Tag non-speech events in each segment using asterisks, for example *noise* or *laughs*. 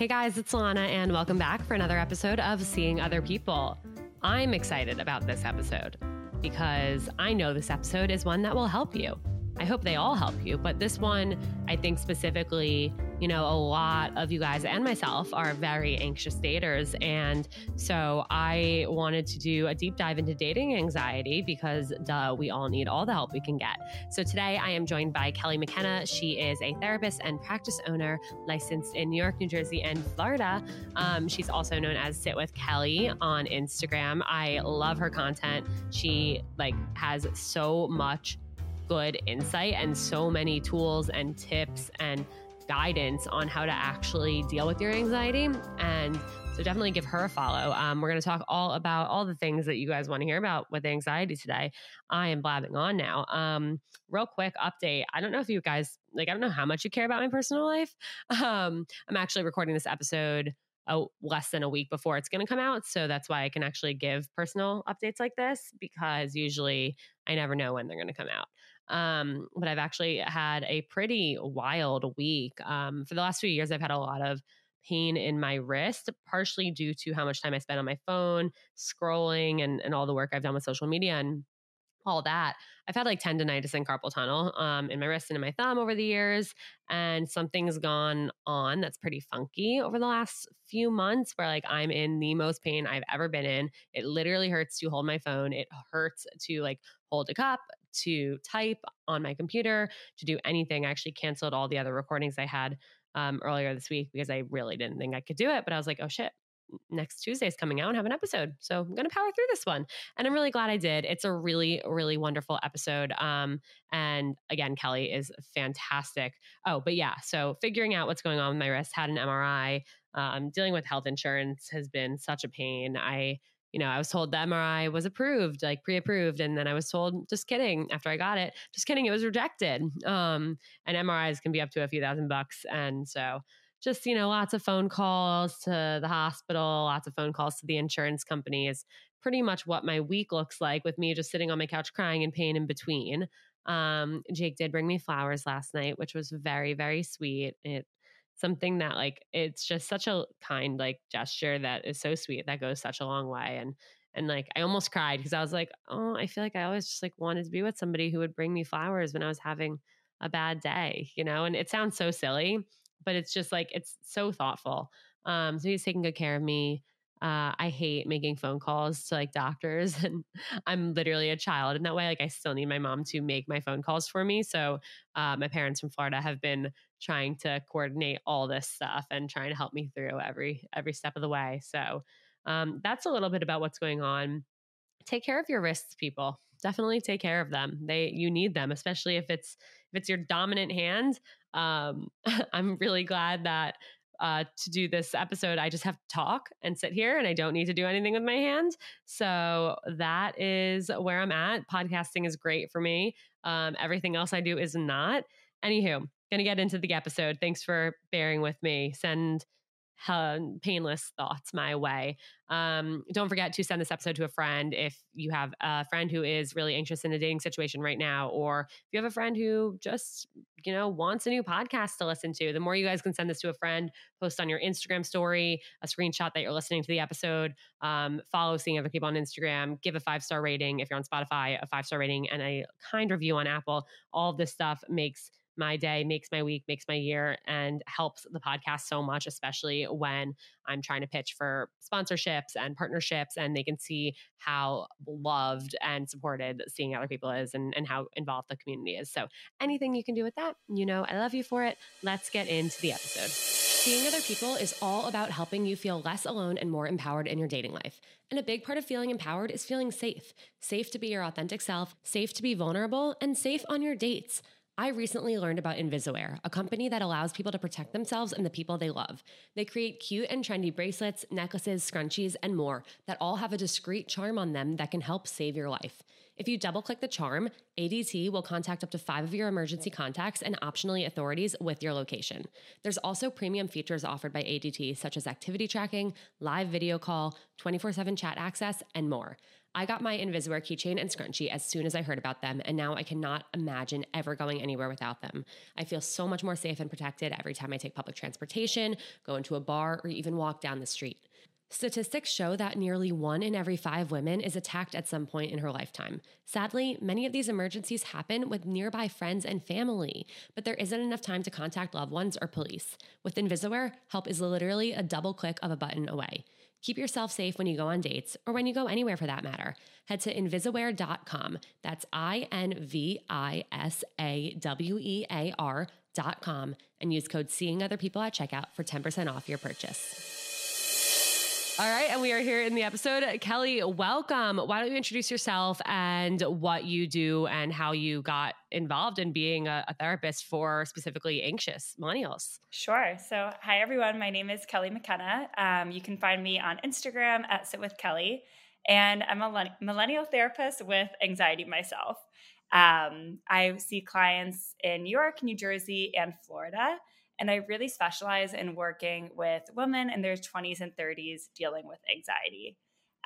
Hey guys, it's Lana, and welcome back for another episode of Seeing Other People. I'm excited about this episode because I know this episode is one that will help you. I hope they all help you, but this one, I think specifically, you know, a lot of you guys and myself are very anxious daters. And so I wanted to do a deep dive into dating anxiety because, duh, we all need all the help we can get. So today I am joined by Kelly McKenna. She is a therapist and practice owner licensed in New York, New Jersey, and Florida. Um, she's also known as Sit with Kelly on Instagram. I love her content. She like has so much good insight and so many tools and tips and guidance on how to actually deal with your anxiety. And so definitely give her a follow. Um, we're going to talk all about all the things that you guys want to hear about with anxiety today. I am blabbing on now. Um, real quick update. I don't know if you guys like. I don't know how much you care about my personal life. Um, I'm actually recording this episode a, less than a week before it's going to come out. So that's why I can actually give personal updates like this because usually I never know when they're going to come out. Um, but I've actually had a pretty wild week. Um, for the last few years, I've had a lot of pain in my wrist, partially due to how much time I spend on my phone, scrolling, and, and all the work I've done with social media and all that. I've had like tendonitis and carpal tunnel um, in my wrist and in my thumb over the years. And something's gone on that's pretty funky over the last few months where like I'm in the most pain I've ever been in. It literally hurts to hold my phone. It hurts to like hold a cup, to type on my computer, to do anything. I actually canceled all the other recordings I had um, earlier this week because I really didn't think I could do it. But I was like, oh shit, next Tuesday is coming out and have an episode. So I'm going to power through this one. And I'm really glad I did. It's a really, really wonderful episode. Um, and again, Kelly is fantastic. Oh, but yeah. So figuring out what's going on with my wrist, had an MRI, um, dealing with health insurance has been such a pain. I you know, I was told the MRI was approved, like pre-approved, and then I was told, just kidding. After I got it, just kidding, it was rejected. Um, and MRIs can be up to a few thousand bucks, and so just you know, lots of phone calls to the hospital, lots of phone calls to the insurance company is pretty much what my week looks like with me just sitting on my couch crying in pain in between. Um, Jake did bring me flowers last night, which was very, very sweet. It something that like it's just such a kind like gesture that is so sweet that goes such a long way and and like I almost cried because I was like, oh, I feel like I always just like wanted to be with somebody who would bring me flowers when I was having a bad day, you know. And it sounds so silly, but it's just like it's so thoughtful. Um, so he's taking good care of me. Uh, I hate making phone calls to like doctors, *laughs* and I'm literally a child in that way. Like I still need my mom to make my phone calls for me. So uh, my parents from Florida have been trying to coordinate all this stuff and trying to help me through every every step of the way. So um, that's a little bit about what's going on. Take care of your wrists, people. Definitely take care of them. They you need them, especially if it's if it's your dominant hand. Um, *laughs* I'm really glad that uh, to do this episode, I just have to talk and sit here and I don't need to do anything with my hands. So that is where I'm at. Podcasting is great for me. Um, everything else I do is not. Anywho, gonna get into the episode. Thanks for bearing with me. Send painless thoughts my way. Um, don't forget to send this episode to a friend if you have a friend who is really anxious in a dating situation right now, or if you have a friend who just, you know, wants a new podcast to listen to. The more you guys can send this to a friend, post on your Instagram story, a screenshot that you're listening to the episode, um, follow seeing other people on Instagram, give a five star rating if you're on Spotify, a five star rating, and a kind review on Apple. All of this stuff makes my day, makes my week, makes my year, and helps the podcast so much, especially when I'm trying to pitch for sponsorships and partnerships. And they can see how loved and supported seeing other people is and, and how involved the community is. So anything you can do with that, you know, I love you for it. Let's get into the episode. Seeing other people is all about helping you feel less alone and more empowered in your dating life. And a big part of feeling empowered is feeling safe safe to be your authentic self, safe to be vulnerable, and safe on your dates. I recently learned about invisaWear, a company that allows people to protect themselves and the people they love. They create cute and trendy bracelets, necklaces, scrunchies, and more that all have a discreet charm on them that can help save your life. If you double click the charm, ADT will contact up to five of your emergency contacts and optionally authorities with your location. There's also premium features offered by ADT, such as activity tracking, live video call, 24 7 chat access, and more. I got my invisaWear keychain and scrunchie as soon as I heard about them, and now I cannot imagine ever going anywhere without them. I feel so much more safe and protected every time I take public transportation, go into a bar, or even walk down the street. Statistics show that nearly one in every five women is attacked at some point in her lifetime. Sadly, many of these emergencies happen with nearby friends and family, but there isn't enough time to contact loved ones or police. With invisaWear, help is literally a double click of a button away. Keep yourself safe when you go on dates or when you go anywhere for that matter. Head to invisaWear.com. That's I N V I S A W E A R.com and use code seeing other people at checkout for 10% off your purchase. All right, and we are here in the episode. Kelly, welcome. Why don't you introduce yourself and what you do and how you got involved in being a, a, therapist for specifically anxious millennials? Sure. So, hi everyone. My name is Kelly McKenna. Um, you can find me on Instagram at Sit with Kelly, and I'm a millennial therapist with anxiety myself. Um, I see clients in New York, New Jersey, and Florida. And I really specialize in working with women in their 20s and 30s dealing with anxiety.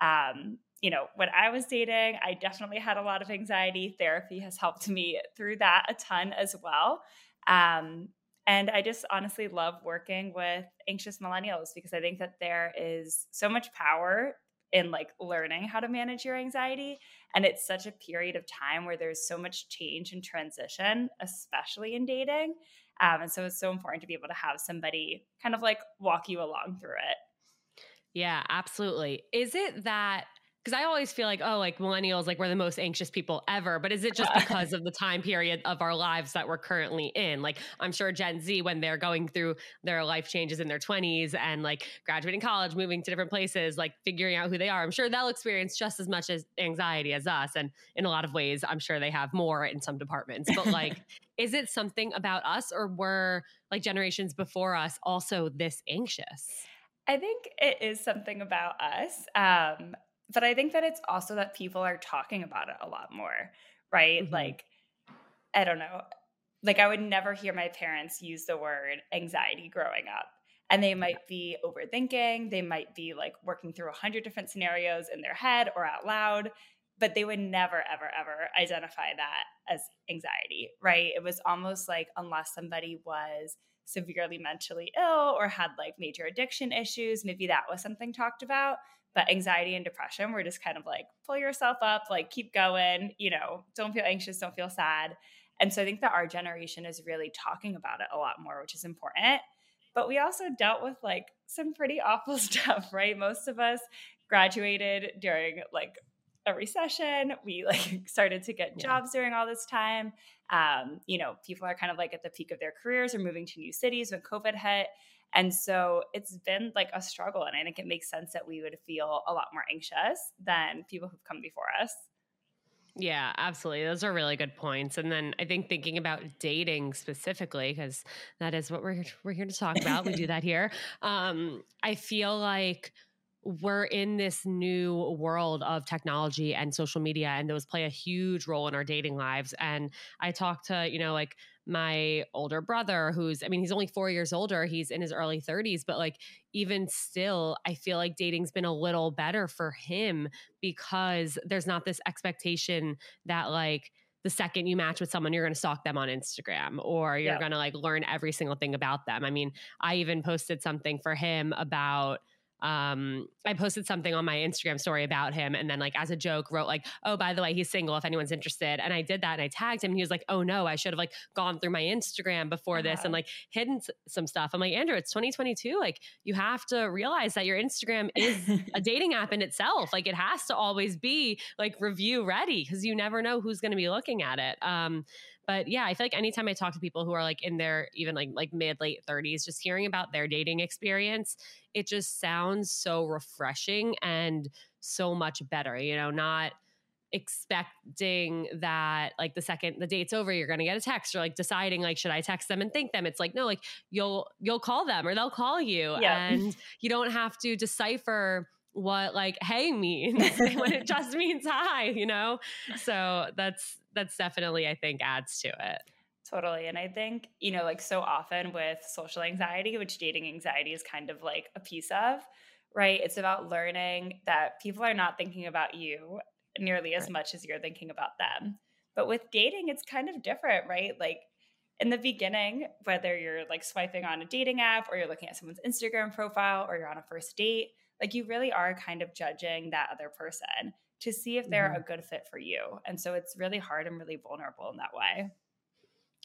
Um, you know, when I was dating, I definitely had a lot of anxiety. Therapy has helped me through that a ton as well. Um, and I just honestly love working with anxious millennials because I think that there is so much power in like learning how to manage your anxiety. And it's such a period of time where there's so much change and transition, especially in dating. Um, and so it's so important to be able to have somebody kind of like walk you along through it. Yeah, absolutely. Is it that because I always feel like, oh, like millennials, like we're the most anxious people ever. But is it just *laughs* because of the time period of our lives that we're currently in? Like, I'm sure Gen Z, when they're going through their life changes in their 20s and like graduating college, moving to different places, like figuring out who they are, I'm sure they'll experience just as much as anxiety as us. And in a lot of ways, I'm sure they have more in some departments. But like, *laughs* is it something about us or were like generations before us also this anxious? I think it is something about us. Um, but I think that it's also that people are talking about it a lot more, right? Mm-hmm. Like, I don't know. Like, I would never hear my parents use the word anxiety growing up. And they might be overthinking, they might be like working through a hundred different scenarios in their head or out loud, but they would never, ever, ever identify that as anxiety, right? It was almost like unless somebody was severely mentally ill or had like major addiction issues, maybe that was something talked about. But anxiety and depression were just kind of like pull yourself up, like keep going, you know, don't feel anxious, don't feel sad. And so I think that our generation is really talking about it a lot more, which is important. But we also dealt with like some pretty awful *laughs* stuff, right? Most of us graduated during like a recession. We *laughs* like started to get jobs yeah. during all this time. Um, you know, people are kind of like at the peak of their careers or moving to new cities when COVID hit. And so it's been like a struggle. And I think it makes sense that we would feel a lot more anxious than people who've come before us. Yeah, absolutely. Those are really good points. And then I think thinking about dating specifically, because that is what we're we're here to talk about. we do that here. *laughs* Um, I feel like we're in this new world of technology and social media and those play a huge role in our dating lives and i talk to you know like my older brother, who's, I mean, he's only four years older, he's in his early 30s, but like, even still, I feel like dating's been a little better for him because there's not this expectation that, like, the second you match with someone, you're going to stalk them on Instagram or you're going to like learn every single thing about them. I mean, I even posted something for him about um, I posted something on my Instagram story about him and then like as a joke wrote like, oh, by the way, he's single if anyone's interested. And I did that and I tagged him and he was like, oh no, I should have like gone through my Instagram before uh-huh. this and like hidden some stuff. I'm like, Andrew, it's 2022. Like you have to realize that your Instagram is a *laughs* dating app in itself. Like it has to always be like review ready because you never know who's going to be looking at it. Um, but yeah, I feel like anytime I talk to people who are like in their even like like mid late 30s, just hearing about their dating experience, it just sounds so refreshing and so much better. You know, not expecting that like the second the date's over you're going to get a text or like deciding like should i text them and thank them it's like no like you'll you'll call them or they'll call you yeah. and you don't have to decipher what like hey means *laughs* when it *laughs* just means hi you know so that's that's definitely i think adds to it. Totally and i think you know like so often with social anxiety which dating anxiety is kind of like a piece of right it's about learning that people are not thinking about you nearly as right. much as you're thinking about them. But with dating it's kind of different right? Like in the beginning, whether you're like swiping on a dating app or you're looking at someone's Instagram profile or you're on a first date, like you really are kind of judging that other person to see if they're mm-hmm. a good fit for you. And so it's really hard and really vulnerable in that way.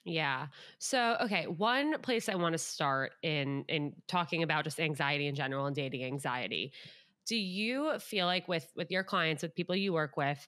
Yeah. So, okay, one place I want to start in in talking about just anxiety in general and dating anxiety. Do you feel like with with your clients, with people you work with,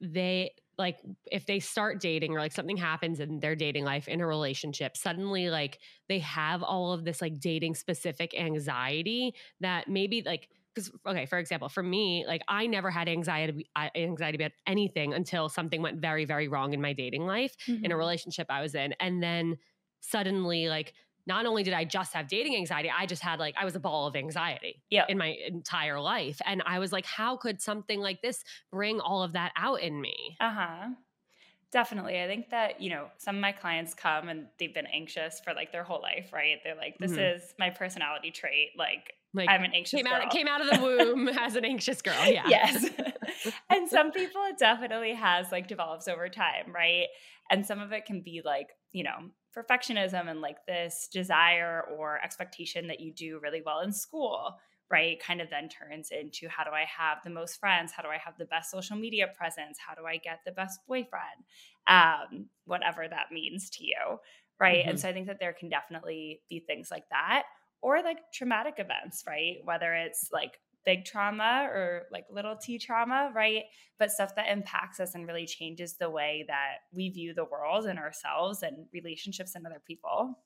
they like if they start dating or like something happens in their dating life in a relationship suddenly like they have all of this like dating specific anxiety that maybe like because okay for example for me like i never had anxiety anxiety about anything until something went very very wrong in my dating life mm-hmm. in a mm-hmm. relationship i was in and then suddenly like not only did I just have dating anxiety, I just had like I was a ball of anxiety yep. in my entire life. And I was like, how could something like this bring all of that out in me? Uh-huh. Definitely. I think that, you know, some of my clients come and they've been anxious for like their whole life, right? They're like, this mm-hmm. is my personality trait. Like, like I'm an anxious came girl. Out, came out of the womb *laughs* as an anxious girl. *laughs* Yeah. Yes. *laughs* and some people it definitely has like develops over time, right? And some of it can be like, you know, perfectionism and like this desire or expectation that you do really well in school right kind of then turns into how do i have the most friends how do i have the best social media presence how do i get the best boyfriend um, whatever that means to you right mm-hmm. and so i think that there can definitely be things like that or like traumatic events right whether it's like big trauma or like little t trauma, right? But stuff that impacts us and really changes the way that we view the world and ourselves and relationships and other people.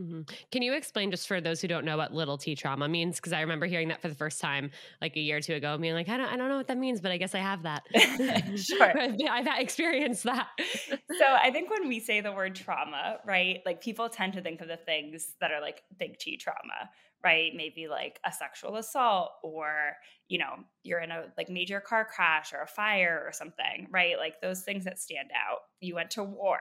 Mm-hmm. Can you explain just for those who don't know what little T trauma means? Because I remember hearing that for the first time like a year or two ago, being like, I don't, I don't know what that means, but I guess I have that. *laughs* sure, *laughs* I've, I've experienced that. so I think when we say the word trauma, right, like people tend to think of the things that are like big T trauma, right? Maybe like a sexual assault or, you know, you're in a like major car crash or a fire or something, right? Like those things that stand out. You went to war.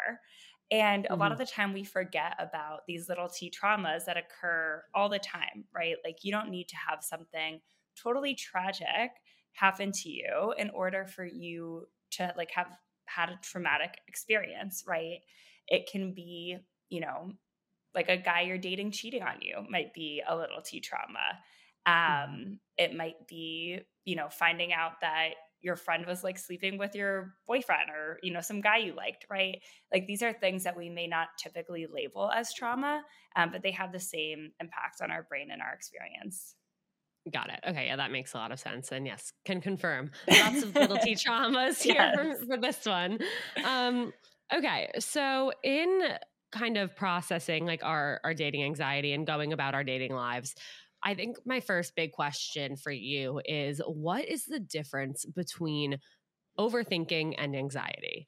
And mm-hmm. a lot of mm-hmm. the time we forget about these little T traumas that occur all the time, right? Like you don't need to have something totally tragic happen to you in order for you to like have had a traumatic experience, right? It can be, you know, like a guy you're dating cheating on you might be a little T trauma. Mm-hmm. Um, it might be, you know, finding out that your friend was like sleeping with your boyfriend or, you know, some guy you liked, right? Like these are things that we may not typically label as trauma, um, but they have the same impact on our brain and our experience. Got it. Okay. Yeah, that makes a lot of sense. And yes, can confirm *laughs* lots of little T traumas here yes. for, for, this one. Um, okay. So, in kind of processing like our our dating anxiety and going about our dating lives i think my first big question for you is what is the difference between overthinking and anxiety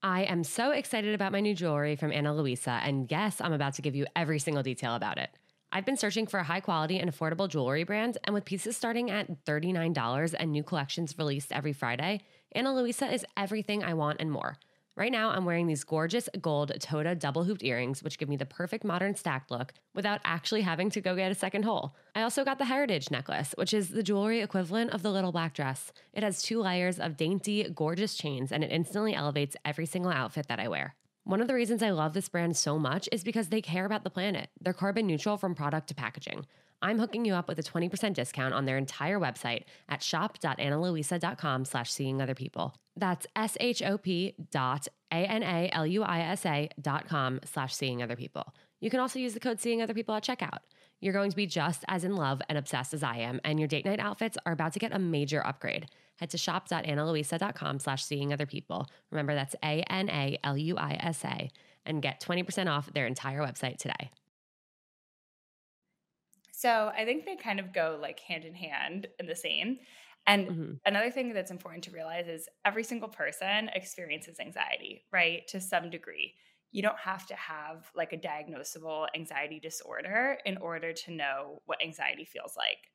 I am so excited about my new jewelry from Ana Luisa, and yes, I'm about to give you every single detail about it. I've been searching for a high quality and affordable jewelry brand, and with pieces starting at $39 and new collections released every Friday, Ana Luisa is everything I want and more. Right now, I'm wearing these gorgeous gold Toda double hooped earrings, which give me the perfect modern stacked look without actually having to go get a second hole. I also got the Heritage necklace, which is the jewelry equivalent of the little black dress. It has two layers of dainty, gorgeous chains, and it instantly elevates every single outfit that I wear. One of the reasons I love this brand so much is because they care about the planet. They're carbon neutral from product to packaging. I'm hooking you up with a 20% discount on their entire website at shop.analuisa.com slash seeing other people. That's S-H-O-P dot A-N-A-L-U-I-S-A dot com slash seeing other people. You can also use the code seeing other people at checkout. You're going to be just as in love and obsessed as I am, and your date night outfits are about to get a major upgrade. Head to shop.analuisa.com slash seeing other people. Remember, that's A-N-A-L-U-I-S-A and get 20% off their entire website today. So I think they kind of go like hand in hand in the same. And mm-hmm. another thing that's important to realize is every single person experiences anxiety, right? To some degree. You don't have to have like a diagnosable anxiety disorder in order to know what anxiety feels like.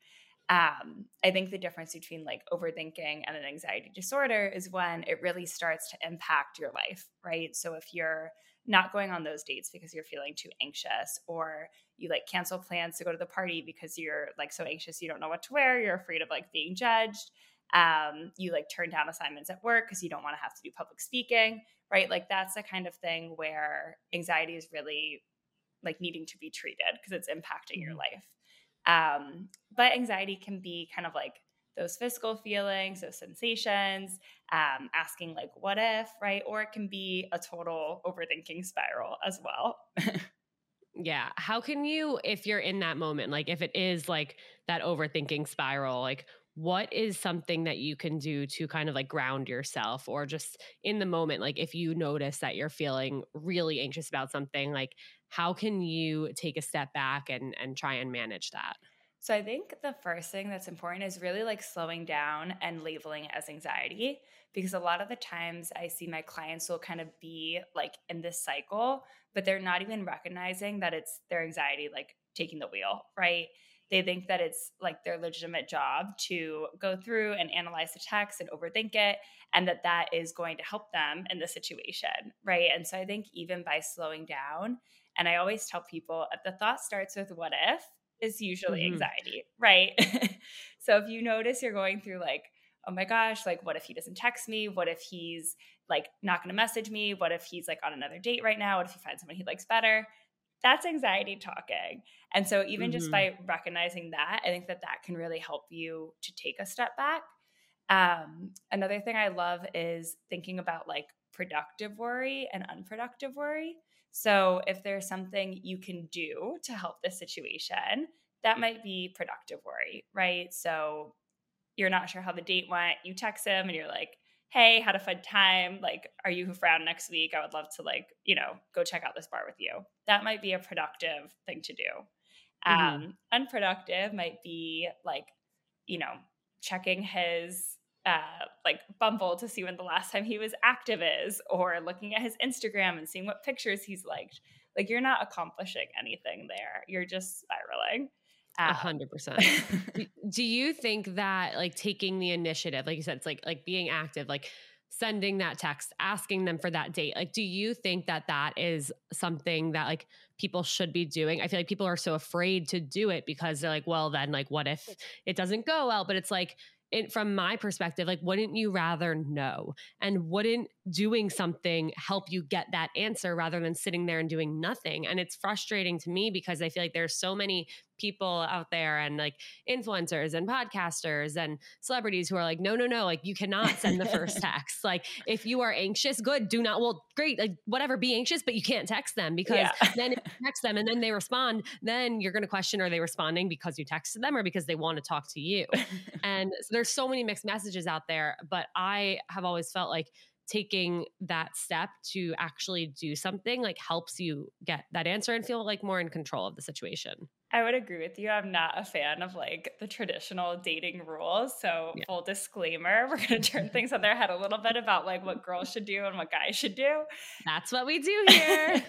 Um, I think the difference between like overthinking and an anxiety disorder is when it really starts to impact your life, right? So if you're not going on those dates because you're feeling too anxious or you like cancel plans to go to the party because you're like so anxious you don't know what to wear you're afraid of like being judged um, you like turn down assignments at work because you don't want to have to do public speaking right like that's the kind of thing where anxiety is really like needing to be treated because it's impacting your mm-hmm. life um, but anxiety can be kind of like those physical feelings, those sensations, um, asking like, what if, right? Or it can be a total overthinking spiral as well. *laughs* yeah. How can you, if you're in that moment, like if it is like that overthinking spiral, like what is something that you can do to kind of like ground yourself or just in the moment like if you notice that you're feeling really anxious about something like how can you take a step back and and try and manage that so I think the first thing that's important is really like slowing down and labeling it as anxiety because a lot of the times I see my clients will kind of be like in this cycle, but they're not even recognizing that it's their anxiety like taking the wheel, right? They think that it's like their legitimate job to go through and analyze the text and overthink it, and that that is going to help them in the situation, right? And so I think even by slowing down, and I always tell people if the thought starts with what if, is usually mm-hmm. anxiety, right? *laughs* so if you notice you're going through like, oh my gosh, like what if he doesn't text me? What if he's like not going to message me? What if he's like on another date right now? What if he finds someone he likes better? That's anxiety talking. And so even mm-hmm. just by recognizing that, I think that that can really help you to take a step back. Um, another thing I love is thinking about like productive worry and unproductive worry. So if there's something you can do to help the situation, that might be productive worry, right? So you're not sure how the date went, you text him and you're like, hey, had a fun time. Like, are you around next week? I would love to like, you know, go check out this bar with you. That might be a productive thing to do. Mm-hmm. Um, unproductive might be like, you know, checking his uh, like Bumble to see when the last time he was active is, or looking at his Instagram and seeing what pictures he's liked. Like you're not accomplishing anything there. You're just spiraling. A hundred percent. *laughs* Do you think that like taking the initiative, like you said, it's like like being active, like sending that text, asking them for that date. Like, do you think that that is something that like people should be doing? I feel like people are so afraid to do it because they're like, well, then like, what if it doesn't go well? But it's like it, from my perspective, like, wouldn't you rather know? And wouldn't doing something help you get that answer rather than sitting there and doing nothing? And it's frustrating to me because I feel like there's so many people out there and like influencers and podcasters and celebrities who are like, no, no, no, like you cannot send the first *laughs* text. like if you are anxious, good, do not, well, great, like whatever, be anxious, but you can't text them because yeah. then if you text them and then they respond, then you're going to question are they responding because you texted them or because they want to talk to you? *laughs* and so there's so many mixed messages out there, but I have always felt like taking that step to actually do something like helps you get that answer and feel like more in control of the situation. I would agree with you. I'm not a fan of like the traditional dating rules. So, yeah. full disclaimer, *laughs* we're going to turn things on their head a little bit about like what girls should do and what guys should do. That's what we do *laughs* here.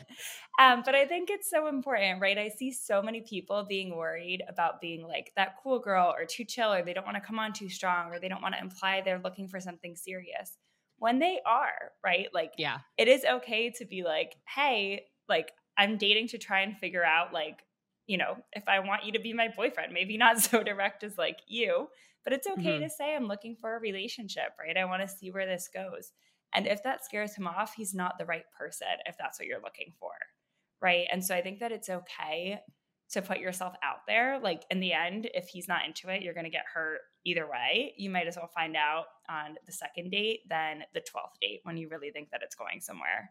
um, but I think it's so important, right? I see so many people being worried about being like that cool girl or too chill, or they don't want to come on too strong, or they don't want to imply they're looking for something serious when they are, right? Like, yeah, it is okay to be like, hey, like, I'm dating to try and figure out, like, you know, if I want you to be my boyfriend, maybe not *laughs* so direct as like you, but it's okay mm-hmm. to say, I'm looking for a relationship, right? I want to see where this goes. And if that scares him off, he's not the right person if that's what you're looking for, right? And so I think that it's okay to put yourself out there. Like in the end, if he's not into it, you're going to get hurt either way. You might as well find out on the second date than the 12th date when you really think that it's going somewhere.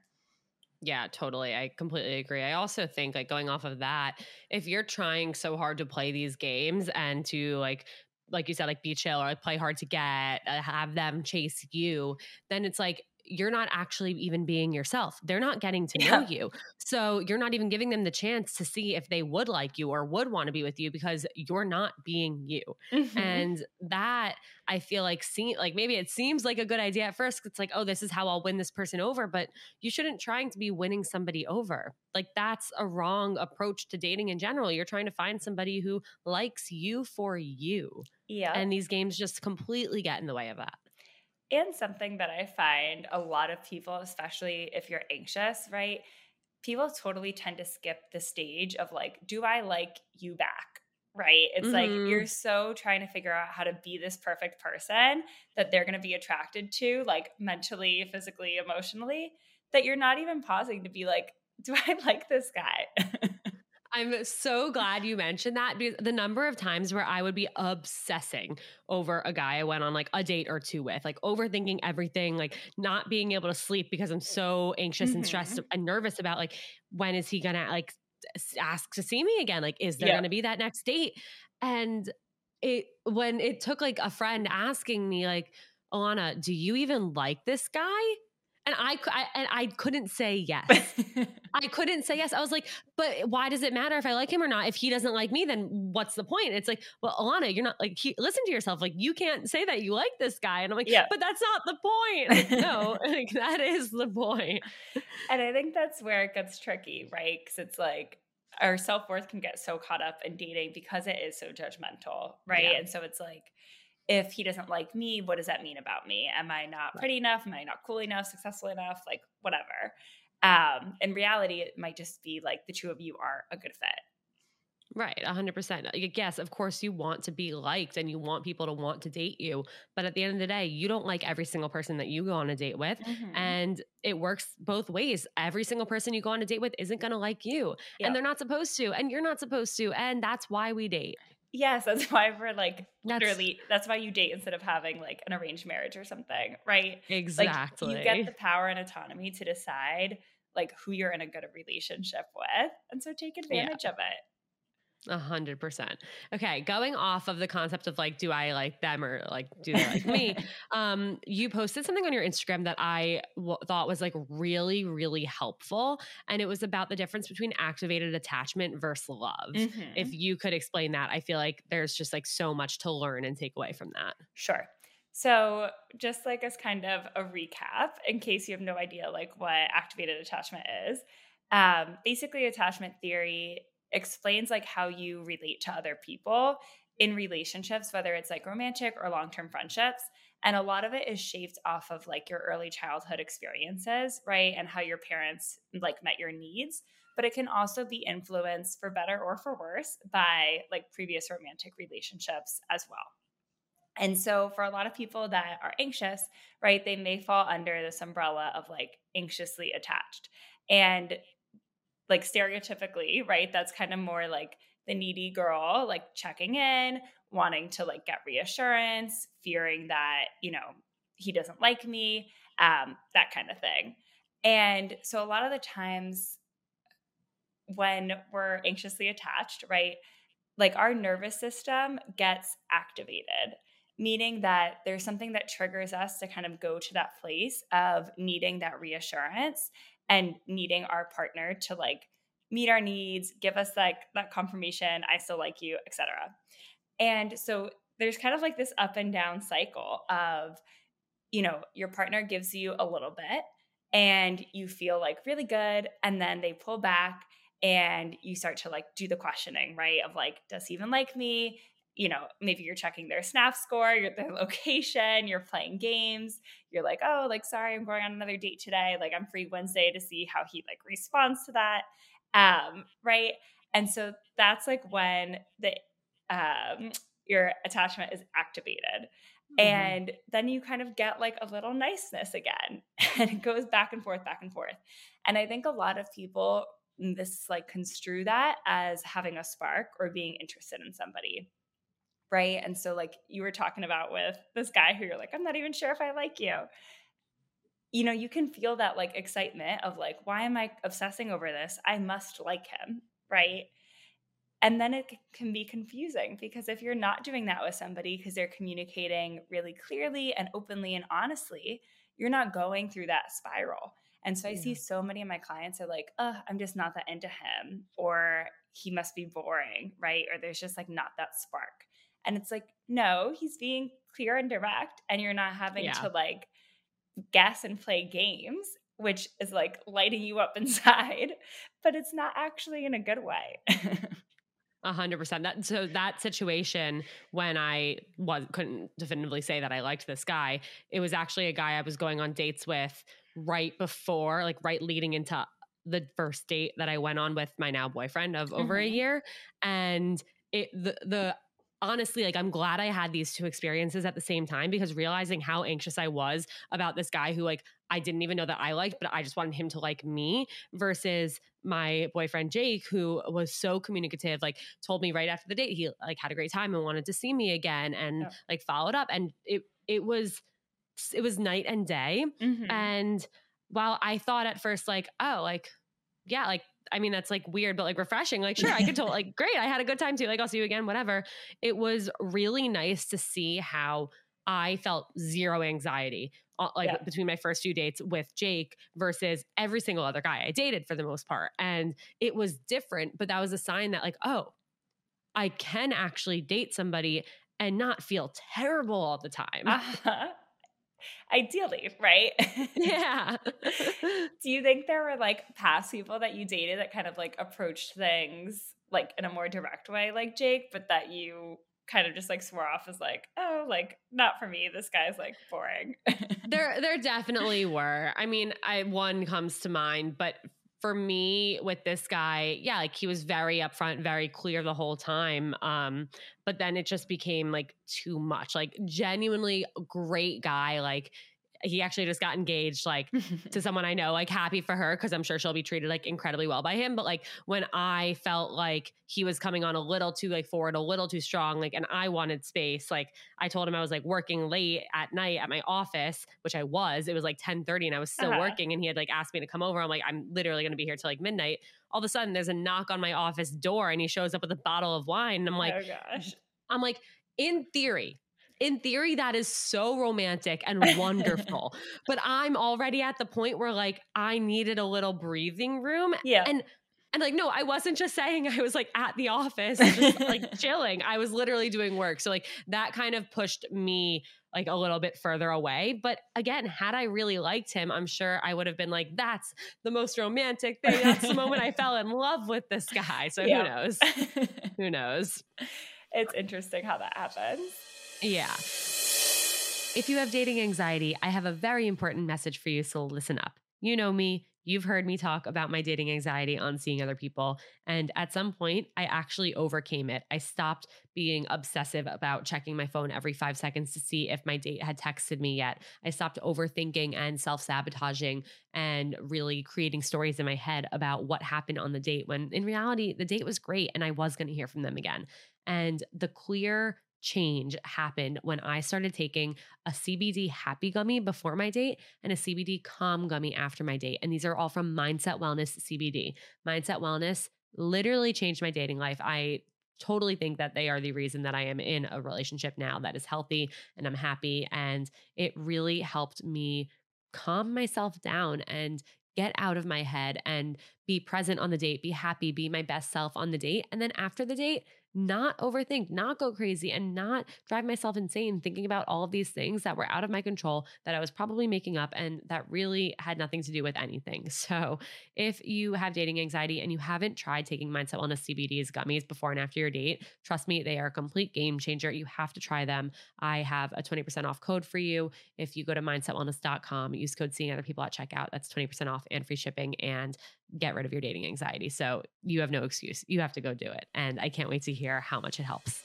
Yeah, totally. I completely agree. I also think like going off of that, if you're trying so hard to play these games and to like like you said, like be chill or like play hard to get, uh, have them chase you, then it's like you're not actually even being yourself. They're not getting to know you. So you're not even giving them the chance to see if they would like you or would want to be with you because you're not being you. Mm-hmm. And that I feel like see like maybe it seems like a good idea at first. It's like, oh, this is how I'll win this person over, but you shouldn't trying to be winning somebody over. Like that's a wrong approach to dating in general. You're trying to find somebody who likes you for you. Yeah. And these games just completely get in the way of that. And something that I find a lot of people, especially if you're anxious, right? People totally tend to skip the stage of like, do I like you back? Right? It's mm-hmm. like you're so trying to figure out how to be this perfect person that they're going to be attracted to, like mentally, physically, emotionally, that you're not even pausing to be like, do I *laughs* like this guy? *laughs* I'm so glad you mentioned that because the number of times where I would be obsessing over a guy I went on like a date or two with, like overthinking everything, like not being able to sleep because I'm so anxious mm-hmm. and stressed and nervous about like when is he gonna like ask to see me again? Like, is there yeah. gonna be that next date? And it when it took like a friend asking me, like, Alana, do you even like this guy? And I, I and I couldn't say yes. *laughs* I couldn't say yes. I was like, but why does it matter if I like him or not? If he doesn't like me, then what's the point? It's like, well, Alana, you're not like, he, listen to yourself. Like, you can't say that you like this guy. And I'm like, yeah. but that's not the point. Like, no, *laughs* *laughs* like, that is the point. And I think that's where it gets tricky, right? Because it's like, our self worth can get so caught up in dating because it is so judgmental, right? Yeah. And so it's like, if he doesn't like me, what does that mean about me? Am I not pretty enough? Am I not cool enough, successful enough? Like, whatever. Um, in reality, it might just be like the two of you are a good fit. Right, 100%. Yes, of course, you want to be liked and you want people to want to date you. But at the end of the day, you don't like every single person that you go on a date with. Mm-hmm. And it works both ways. Every single person you go on a date with isn't going to like you. Yep. And they're not supposed to. And you're not supposed to. And that's why we date. Yes, that's *laughs* why we're like that's, literally that's why you date instead of having like an arranged marriage or something, right? Exactly. Like, you get the power and autonomy to decide like who you're in a good relationship with. And so take advantage yeah. of it. A hundred percent. Okay, going off of the concept of like, do I like them or like do they like me? *laughs* Um, you posted something on your Instagram that I w- thought was like really, really helpful, and it was about the difference between activated attachment versus love. Mm-hmm. If you could explain that, I feel like there's just like so much to learn and take away from that. Sure. So, just like as kind of a recap, in case you have no idea like what activated attachment is, um, basically attachment theory explains like how you relate to other people in relationships, whether it's like romantic or long term friendships. And a lot of it is shaped off of like your early childhood experiences, right? And how your parents like met your needs. But it can also be influenced for better or for worse by like previous romantic relationships as well. And so, for a lot of people that are anxious, right, they may fall under this umbrella of like anxiously attached. And like stereotypically, right? That's kind of more like the needy girl, like checking in, wanting to like get reassurance, fearing that, you know, he doesn't like me, um, that kind of thing. And so a lot of the times when we're anxiously attached, right? Like our nervous system gets activated, meaning that there's something that triggers us to kind of go to that place of needing that reassurance and needing our partner to like meet our needs, give us like that confirmation, I still like you, etc. And so there's kind of like this up and down cycle of you know, your partner gives you a little bit and you feel like really good and then they pull back and you start to like do the questioning, right? Of like does he even like me? You know, maybe you're checking their snap score, your their location, you're playing games, you're like, oh, like sorry, I'm going on another date today. Like I'm free Wednesday to see how he like responds to that. Um, right. And so that's like when the um your attachment is activated. Mm-hmm. And then you kind of get like a little niceness again. *laughs* And it goes back and forth, back and forth. And I think a lot of people this like construe that as having a spark or being interested in somebody right? And so, like you were talking about with this guy who you're like, I'm not even sure if I like you. You know, you can feel that like excitement of like, why am I obsessing over this? I must like him, right? And then it can be confusing because if you're not doing that with somebody because they're communicating really clearly and openly and honestly, you're not going through that spiral. And so I yeah. see so many of my clients are like, oh, I'm just not that into him, or he must be boring, right? Or there's just like not that spark. And it's like, no, he's being clear and direct, and you're not having yeah. to like guess and play games, which is like lighting you up *laughs* inside, but it's not actually in a good way. *laughs* A hundred percent. That so that situation when I was couldn't definitively say that I liked this guy. It was actually a guy I was going on dates with right before, like right leading into the first date that I went on with my now boyfriend of over mm-hmm. a year, and it the the honestly, like I'm glad I had these two experiences at the same time because realizing how anxious I was about this guy who like I didn't even know that I liked, but I just wanted him to like me versus my boyfriend Jake, who was so communicative, like told me right after the date he like had a great time and wanted to see me again and yeah. like followed up. And it it was it was night and day. Mm-hmm. And while I thought at first, like, oh, like, yeah, like I mean, that's like weird, but like refreshing. Like, sure, I could tell, *laughs* like, great, I had a good time too. Like, I'll see you again, whatever. It was really nice to see how I felt zero anxiety, uh, like yeah. between my first few dates with Jake versus every single other guy I dated for the most part. And it was different, but that was a sign that, like, oh, I can actually date somebody and not feel terrible all the time. Uh-huh ideally, right? *laughs* Yeah. *laughs* Do you think there were like past people that you dated that kind of like approached things like in a more direct way, like Jake, but that you kind of just like swore off as like, oh, like not for me. This guy's like boring. *laughs* there, there definitely were. I mean, I one comes to mind, but for me with this guy, yeah, like he was very upfront, very clear the whole time. Um, but then it just became like too much. Like genuinely great guy, like he actually just got engaged like to *laughs* someone I know, like happy for her because I'm sure she'll be treated like incredibly well by him. But like when I felt like he was coming on a little too like forward, a little too strong, like and I wanted space, like I told him I was like working late at night at my office, which I was. It was like 10 30 and I was still uh-huh. working and he had like asked me to come over. I'm like, I'm literally gonna be here till like midnight. All of a sudden there's a knock on my office door and he shows up with a bottle of wine. And I'm like, oh gosh. I'm like, in theory, in theory, that is so romantic and *laughs* wonderful. but I'm already at the point where like I needed a little breathing room. Yeah. And and like, no, I wasn't just saying I was like at the office, just like *laughs* chilling. I was literally doing work. So like that kind of pushed me like a little bit further away. But again, had I really liked him, I'm sure I would have been like, that's the most romantic thing. That's the moment I fell in love with this guy. So yeah. who knows? *laughs* who knows? It's interesting how that happens. Yeah. If you have dating anxiety, I have a very important message for you, so listen up. You know me, you've heard me talk about my dating anxiety on seeing other people. And at some point, I actually overcame it. I stopped being obsessive about checking my phone every five seconds to see if my date had texted me yet. I stopped overthinking and self sabotaging and really creating stories in my head about what happened on the date when in reality, the date was great and I was going to hear from them again. And the clear change happened when I started taking a CBD happy gummy before my date and a CBD calm gummy after my date. And these are all from Mindset Wellness CBD. Mindset Wellness literally changed my dating life. I totally think that they are the reason that I am in a relationship now that is healthy and I'm happy. And it really helped me calm myself down and get out of my head and be present on the date, be happy, be my best self on the date. And then after the date, not overthink, not go crazy, and not drive myself insane thinking about all of these things that were out of my control that I was probably making up and that really had nothing to do with anything. *laughs* So, if you have dating anxiety and you haven't tried taking Mindset Wellness CBD's gummies before and after your date, trust me, they are a complete game changer. You have to try them. I have a 20% off code for you. If you go to mindsetwellness.com, use code seeing other people at checkout, that's 20% off and free shipping and get rid of your dating anxiety. So, you have no excuse. You have to go do it. And I can't wait to hear how much it helps.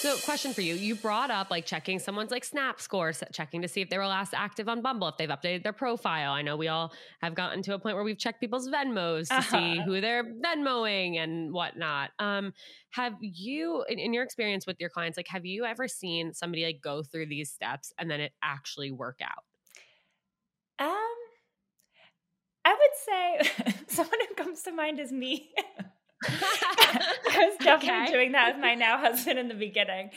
So, question for you. You brought up like checking someone's like snap score, checking to see if they were last active on Bumble, if they've updated their profile. I know we all have gotten to a point where we've checked people's Venmos to uh-huh. see who they're Venmoing and whatnot. Um, have you, in, in your experience with your clients, like, have you ever seen somebody like go through these steps and then it actually work out? Um, would say *laughs* someone who comes to mind is me. *laughs* I was definitely okay. doing that with my now husband in the beginning.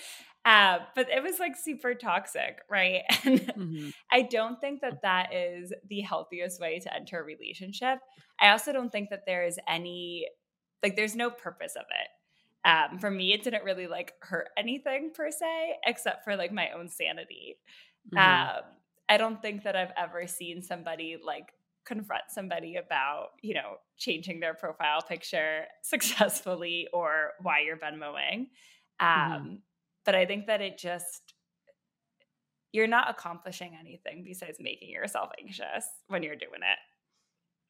Uh, but it was like super toxic, right? *laughs* And mm-hmm. I don't think that that is the healthiest way to enter a relationship. I also don't think that there is any, like, there's no purpose of it. Um, for me, it didn't really like hurt anything per se, except for like my own sanity. Mm-hmm. Um, I don't think that I've ever seen somebody like confront somebody about, you know, changing their profile picture *laughs* successfully or why you're Venmoing. Mm-hmm. Um, mm-hmm. But I think that it just, you're not accomplishing anything besides making yourself anxious when you're doing it.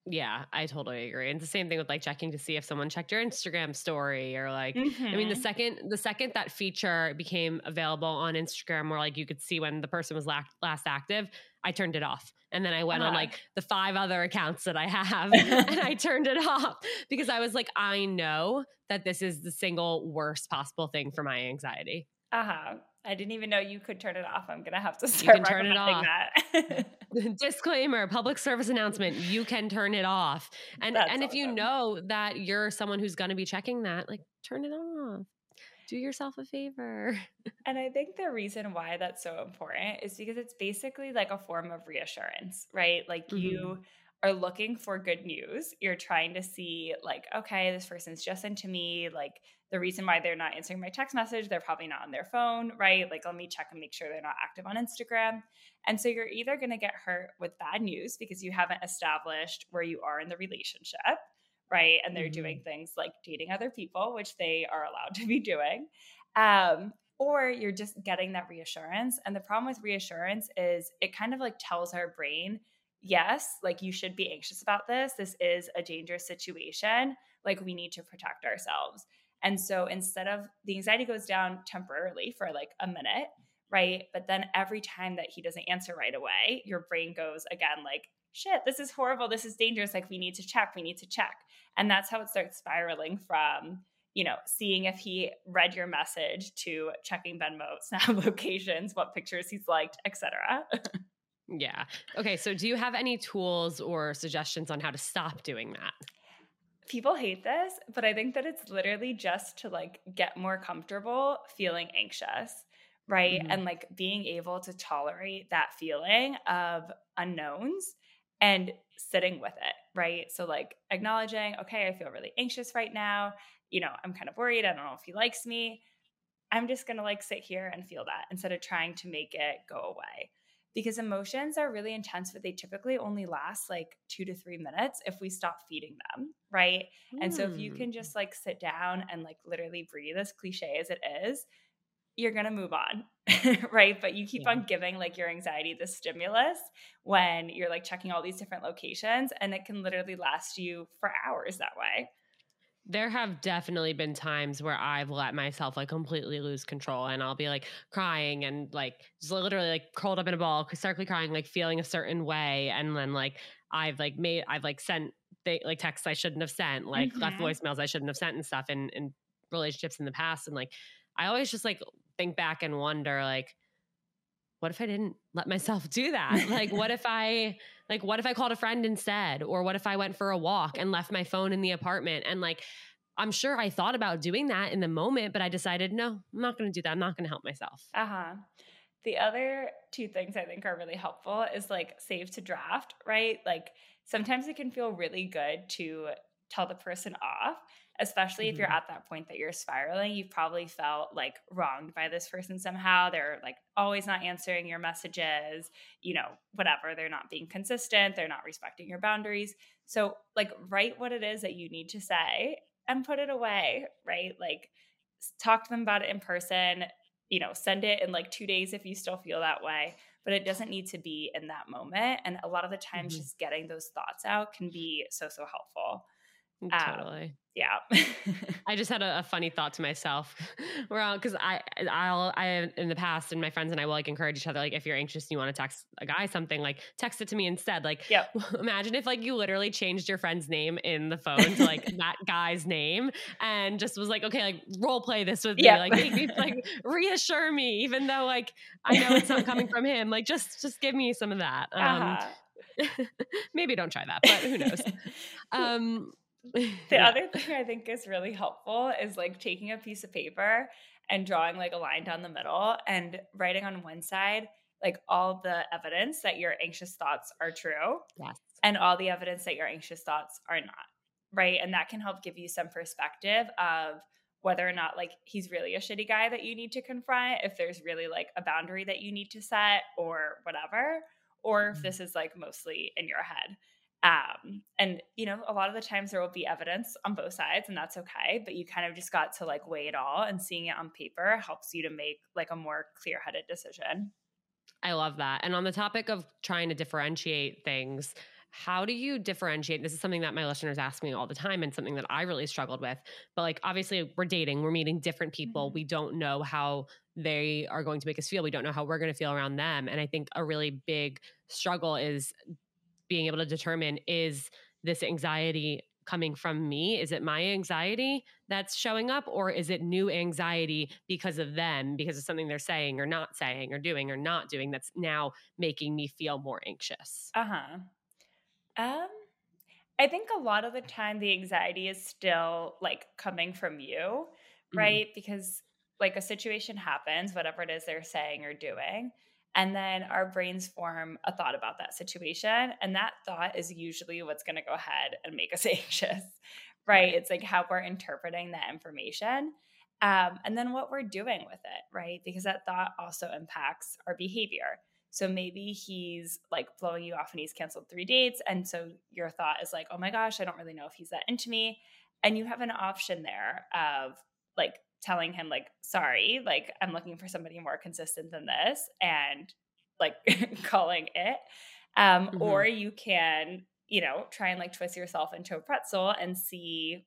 Yeah, I totally agree. And the same thing with like checking to see if someone checked your Instagram story or like mm-hmm. I mean the mm-hmm. second the second that feature became available on Instagram where like you could see when the person was last, last active, I turned it off. And then I went uh-huh. on like the five other accounts that I have *laughs* and I *laughs* turned it off because I was like I know that this is the single worst possible thing for my anxiety. Uh-huh. I didn't even know you could turn it off. I'm gonna have to start you can turn it off. that. *laughs* *laughs* *laughs* Disclaimer: public service announcement. You can turn it off, and That's and awesome. if you know that you're someone who's gonna be checking that, like turn it off. Do yourself a favor. And I think the reason why that's so important is because it's basically like a form of reassurance, right? Like mm-hmm. you are looking for good news. You're trying to see, like, okay, this person's just into me. Like, the reason why they're not answering my text message, they're probably not on their phone, right? Like, let me check and make sure they're not active on Instagram. And so you're either going to get hurt with bad news because you haven't established where you are in the relationship, right? And they're mm-hmm. doing things like dating other people, which they are allowed *laughs* to be doing. Um, or you're just getting that reassurance. And the problem with reassurance is it kind of like tells our brain yes, like you should be anxious about this. This is a dangerous situation. Like we need to protect ourselves. And so instead of the anxiety goes down temporarily for like a minute, right? But then every time that he doesn't answer right away, your brain goes again like, shit, this is horrible. This is dangerous. Like we need to check. We need to check. And that's how it starts spiraling from you know, seeing if he read your message to checking Venmo, *laughs* Snap locations, what pictures he's liked, etc. *laughs* Yeah. Okay. So, do you have any tools or suggestions on how to stop doing that? People hate this, but I think that it's literally just to like get more comfortable feeling anxious, right? Mm-hmm. And like being able to tolerate that feeling of unknowns and sitting with it, right? So, like acknowledging, okay, I feel really anxious right now. You know, I'm kind of worried. I don't know if he likes me. I'm just going to like sit here and feel that instead of trying to make it go away because emotions are really intense, but they typically only last like two to three minutes if we stop feeding them, right? Mm. And so if you can hmm. just like sit down and like literally breathe, as cliche as it is, you're gonna move on, *laughs* right? But you keep yeah. on giving like your anxiety the stimulus when you're like checking all these different locations, and it can literally last you for hours that way there have definitely been times where I've let myself like completely lose control and I'll be like crying and like just literally like curled up in a ball, hysterically crying, like feeling a certain way. And then like I've like made, I've like sent they, like texts I shouldn't have sent, like mm-hmm. left voicemails I shouldn't have sent and stuff in, in relationships in the past. And like, I always just like think back and wonder like, what if I didn't let myself do that? Like, what if I, like, what if I called a friend instead? Or what if I went for a walk and left my phone in the apartment? And like, I'm sure I thought about doing that in the moment, but I decided, no, I'm not going to do that. I'm not going to help myself. Uh huh. The other two things I think are really helpful is like save to draft, right? Like, sometimes it can feel really good to tell the person off especially if you're Mhm. at that point that you're spiraling you've probably felt like wronged by this person somehow. They're like always not answering your messages you know whatever. They're not being consistent. They're not respecting your boundaries. So like write what it is that you need to say and put it away right? Like talk to them about it in person you know send it in like 2 days if you still feel that way. But it doesn't need to be in that moment. And a lot of the times Mhm. just getting those thoughts out can be so so helpful. Um, Totally. Yeah *laughs* I just had a, a funny thought to myself. *laughs* Where because I I'll I in the past and my friends and I will like encourage each other like if you're anxious and you want to text a guy something like text it to me instead. Like Yep. *laughs* imagine if like you literally changed your friend's name in the phone to like that guy's name and just was like okay like role play this with Yeah. me like make me like reassure me even though like I know it's not coming from him like just just give me some of that. Um, uh-huh. maybe don't try that but who knows. Um, *laughs* the yeah. other thing i think is really helpful is like taking a piece of paper and drawing like a line down the middle and writing on one side like all the evidence that your anxious thoughts are true Yes. and all the evidence that your anxious thoughts are not right and that can help give you some perspective of whether or not like he's really a shitty guy that you need to confront if there's really like a boundary that you need to set or whatever or if Mhm. this is like mostly in your head um and you know a lot of the times there will be evidence on both sides and that's okay but you kind of just got to like weigh it all and seeing it on paper helps you to make like a more clear-headed decision I love that. And on the topic of trying to differentiate things, how do you differentiate? This is something that my listeners ask me all the time and something that I really struggled with. But like, obviously, we're dating, we're meeting different people. Mhm. We don't know how they are going to make us feel. We don't know how we're going to feel around them. And I think a really big struggle is being able to determine is this anxiety coming from me? Is it my anxiety that's showing up, or is it new anxiety because of them, because of something they're saying or not saying or doing or not doing that's now making me feel more anxious? uh-huh um i think a lot of the time the anxiety is still like coming from you Mhm. right because like a situation happens whatever it is they're saying or doing and then our brains form a thought about that situation. And that thought is usually what's going to go ahead and make us *laughs* anxious right. It's like how we're interpreting that information. Um, and then what we're doing with it right? Because that thought also impacts our behavior. So maybe he's like blowing you off and he's canceled three dates. And so your thought is like oh my gosh i don't really know if he's that into me. And you have an option there of like telling him like sorry like i'm looking for somebody more consistent than this and like *laughs* calling it um Mhm. or you can you know try and like twist yourself into a pretzel and see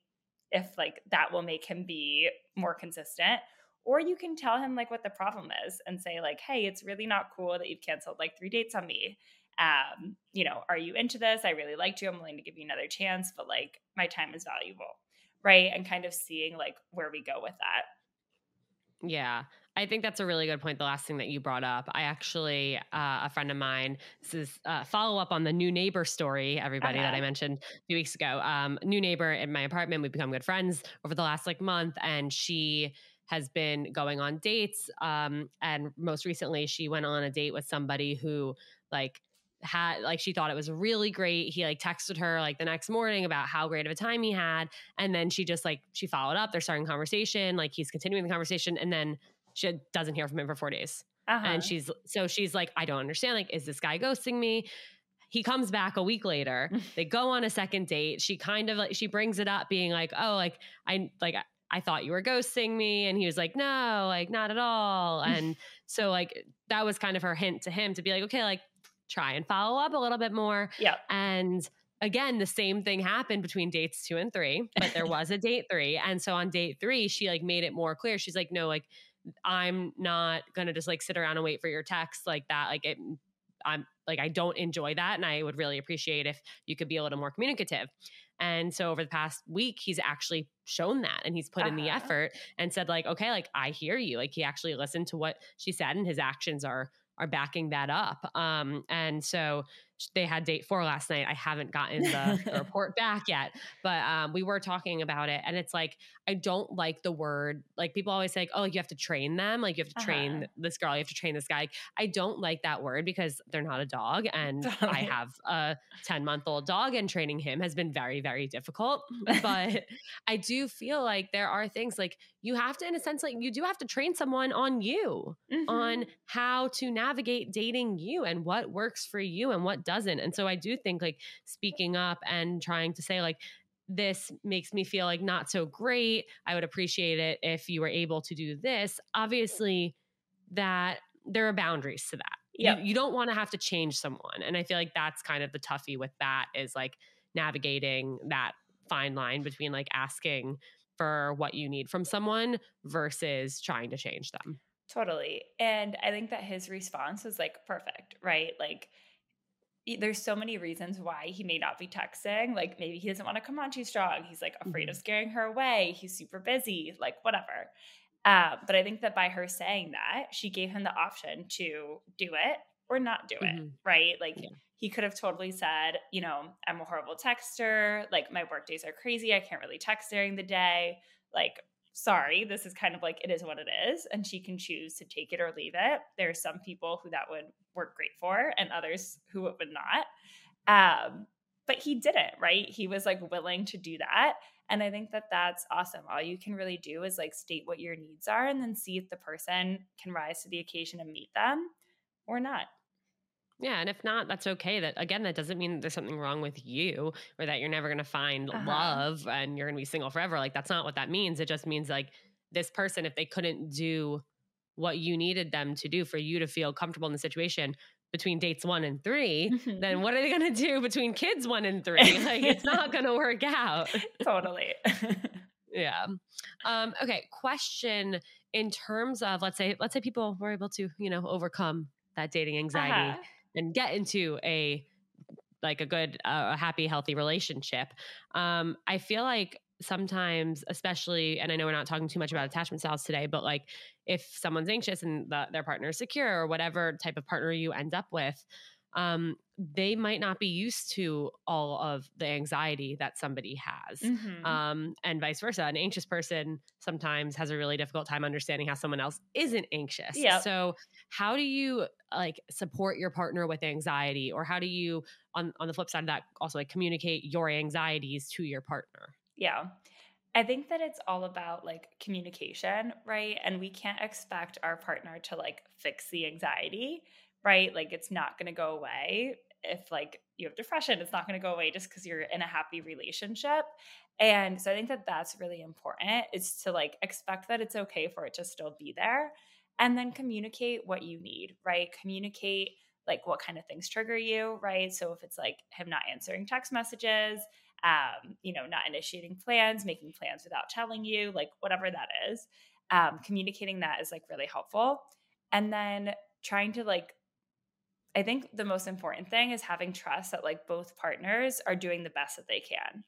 if like that will make him be more consistent or you can tell him like what the problem is and say like hey it's really not cool that you've canceled like three dates on me. Um you know are you into this? I really liked you. I'm willing to give you another chance but like my time is valuable right and kind of seeing like where we go with that Yeah. I think that's a really good point. The last thing that you brought up, I actually, uh, a friend of mine, this is uh, follow up on the new neighbor story, everybody that I Uh-huh. mentioned a few weeks ago. Um, new neighbor in my apartment, we've become good friends over the last like month, and she has been going on dates. Um, and most recently, she went on a date with somebody who like had like she thought it was really great. He like texted her like the next morning about how great of a time he had, and then she just like she followed up. They're starting conversation, like he's continuing the conversation, and then she doesn't hear from him for four days. uh-huh. And she's so she's like, I don't understand. Like, is this guy ghosting me? He comes back a week later. *laughs* they go on a second date. She kind of like she brings it up, being like, Oh, like I like I- I thought you were ghosting me. And he was like, No, like not at all. *laughs* And so like that was kind of her hint to him to be like, okay, like try and follow up a little bit more. yeah And again, the same thing happened between dates two and three, but there *laughs* was a date three. And so on date three, she like made it more clear. She's like, no, like, I'm not gonna just like sit around and wait for your text like that. Like it I'm like I don't enjoy that. And I would really appreciate if you could be a little more communicative. And so over the past week, he's actually shown that and he's put in the Uh-huh. effort and said, like, okay, like I hear you. Like he actually listened to what she said and his actions are are backing that up. Um, and so they had date four last night. I haven't gotten the, the *laughs* report back yet, but um, we were talking about it. And it's like, I don't like the word, like people always say, like, oh, you have to train them. Like you have to train uh-huh. this girl, you have to train this guy. I don't like that word because they're not a dog. And. *laughs* I have a 10 month old dog, and training him has been very, very difficult. *laughs* But I do feel like there are things like you have to, in a sense, like you do have to train someone on you, mm-hmm. on how to navigate dating you and what works for you and what doesn't. And so I do think like speaking up and trying to say, like, this makes me feel like not so great. I would appreciate it if you were able to do this. Obviously, that there are boundaries to that. Yeah. You, you don't want to have to change someone. And I feel like that's kind of the toughie with that is like navigating that fine line between like asking for what you need from someone versus trying to change them. Totally. And I think that his response was like perfect, right? Like, there's so many reasons why he may not be texting. Like maybe he doesn't want to come on too strong. He's like afraid mm-hmm. of scaring her away. He's super busy, like whatever. Uh, but I think that by her saying that, she gave him the option to do it or not do mm-hmm. it, right? Like yeah. he could have totally said, you know, I'm a horrible texter. Like my work days are crazy. I can't really text during the day. Like sorry, this is kind of like it is what it is. And she can choose to take it or leave it. There are some people who that would work great for, and others who it would not. Um, but he didn't, right? He was like willing to do that. And I think that that's awesome. All you can really do is like state what your needs are and then see if the person can rise to the occasion and meet them or not. Yeah, and if not, that's okay. That again, that doesn't mean there's something wrong with you or that you're never going to find uh-huh. love and you're going to be single forever. Like that's not what that means. It just means like this person if they couldn't do what you needed them to do for you to feel comfortable in the situation between dates 1 and 3, mm-hmm. then what are they going to do between kids 1 and *laughs* 3? Like it's not going to work out. totally. *laughs* yeah. Um okay, question in terms of let's say let's say people were able to, you know, overcome that dating anxiety. Uh-huh and get into a like a good uh, a happy healthy relationship um i feel like sometimes especially and i know we're not talking too much about attachment styles today but like if someone's anxious and the, their partner is secure or whatever type of partner you end up with um, they might not be used to all of the anxiety that somebody has. Mm-hmm. Um, and vice versa. An anxious person sometimes has a really difficult time understanding how someone else isn't anxious. Yep. So, how do you like support your partner with anxiety? Or how do you, on, on the flip side of that, also like communicate your anxieties to your partner? Yeah. I think that it's all about like communication, right? And we can't expect our partner to like fix the anxiety right? Like it's not going to go away. If like you have depression, it's not going to go away just because you're in a happy relationship. And so I think that that's really important is to like expect that it's okay for it to still be there and then communicate what you need, right? Communicate like what kind of things trigger you, right? So if it's like him not answering text messages, um, you know, not initiating plans, making plans without telling you, like whatever that is, um, communicating that is like really helpful. And then trying to like I think the most important thing is having trust that like both partners are doing the best that they can.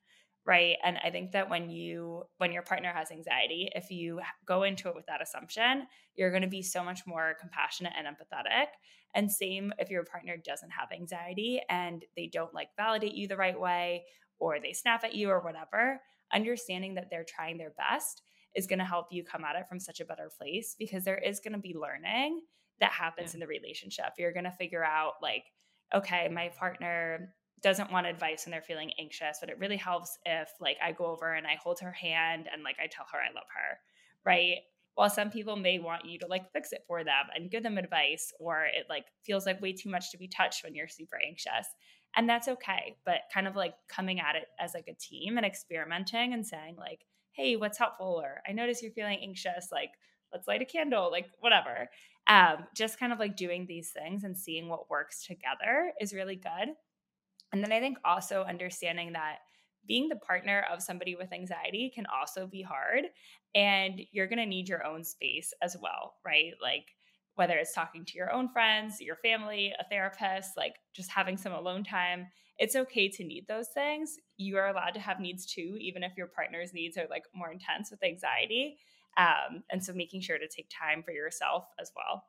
Right. And I think that when you, when your partner has anxiety, if you go into it with that assumption, you're going to be so much more compassionate and empathetic. And same if your partner doesn't have anxiety and they don't like validate you the right way or they snap at you or whatever, understanding that they're trying their best is going to help you come at it from such a better place because there is going to be learning that happens yeah. in the relationship. You're going to figure out, like, okay, my partner doesn't want advice when they're feeling anxious, but it really helps if, like, I go over and I hold her hand and, like, I tell her I love her, right? While some people may want you to, like, fix it for them and give them advice, or it, like, feels like way too much to be touched when you're super anxious. And that's okay. But kind of like coming at it as, like, a team and experimenting and saying, like, hey, what's helpful? Or I notice you're feeling anxious. Like, let's light a candle, like, whatever um, just kind of like doing these things and seeing what works together is really good. And then I think also understanding that being the partner of somebody with anxiety can also be hard. And you're going to need your own space as well, right? Like, whether it's talking to your own friends, your family, a therapist, like just having some alone time, it's okay to need those things. You are allowed to have needs too, even if your partner's needs are like more intense with anxiety. Um, and so making sure to take time for yourself as well.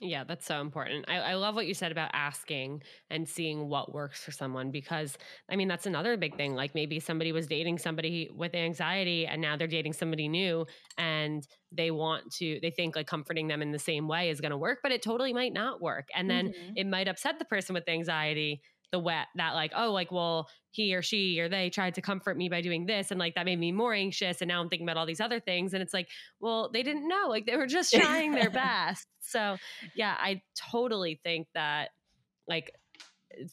Yeah, that's so important. I, I, love what you said about asking and seeing what works for someone because, I mean, that's another big thing. Like maybe somebody was dating somebody with anxiety and now they're dating somebody new and they want to, they think like comforting them in the same way is going to work, but it totally might not work. And then mm-hmm. it might upset the person with anxiety the wet that like oh like well he or she or they tried to comfort me by doing this and like that made me more anxious and now i'm thinking about all these other things and it's like well they didn't know like they were just *laughs* trying their best. So yeah i totally think that like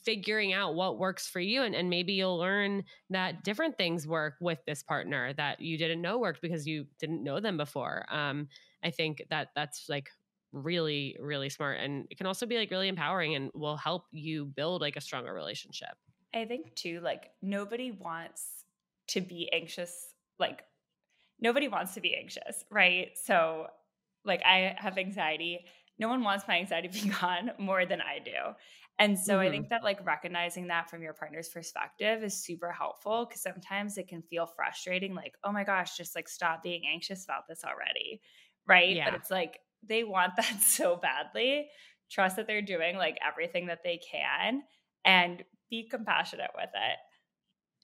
figuring out what works for you and, and maybe you'll learn that different things work with this partner that you didn't know worked because you didn't know them before. Um, i think that that's like really really smart and it can also be like really empowering and will help you build like a stronger relationship. I think too like nobody wants to be anxious like nobody wants to be anxious right? So like i have anxiety. No one wants my anxiety *laughs* to be gone more than i do. And so mm-hmm. i think that like recognizing that from your partner's perspective is super helpful because sometimes it can feel frustrating like oh my gosh just like stop being anxious about this already right? Yeah. but it's like they want *laughs* that so badly. Trust that they're doing like everything that they can and be compassionate with it.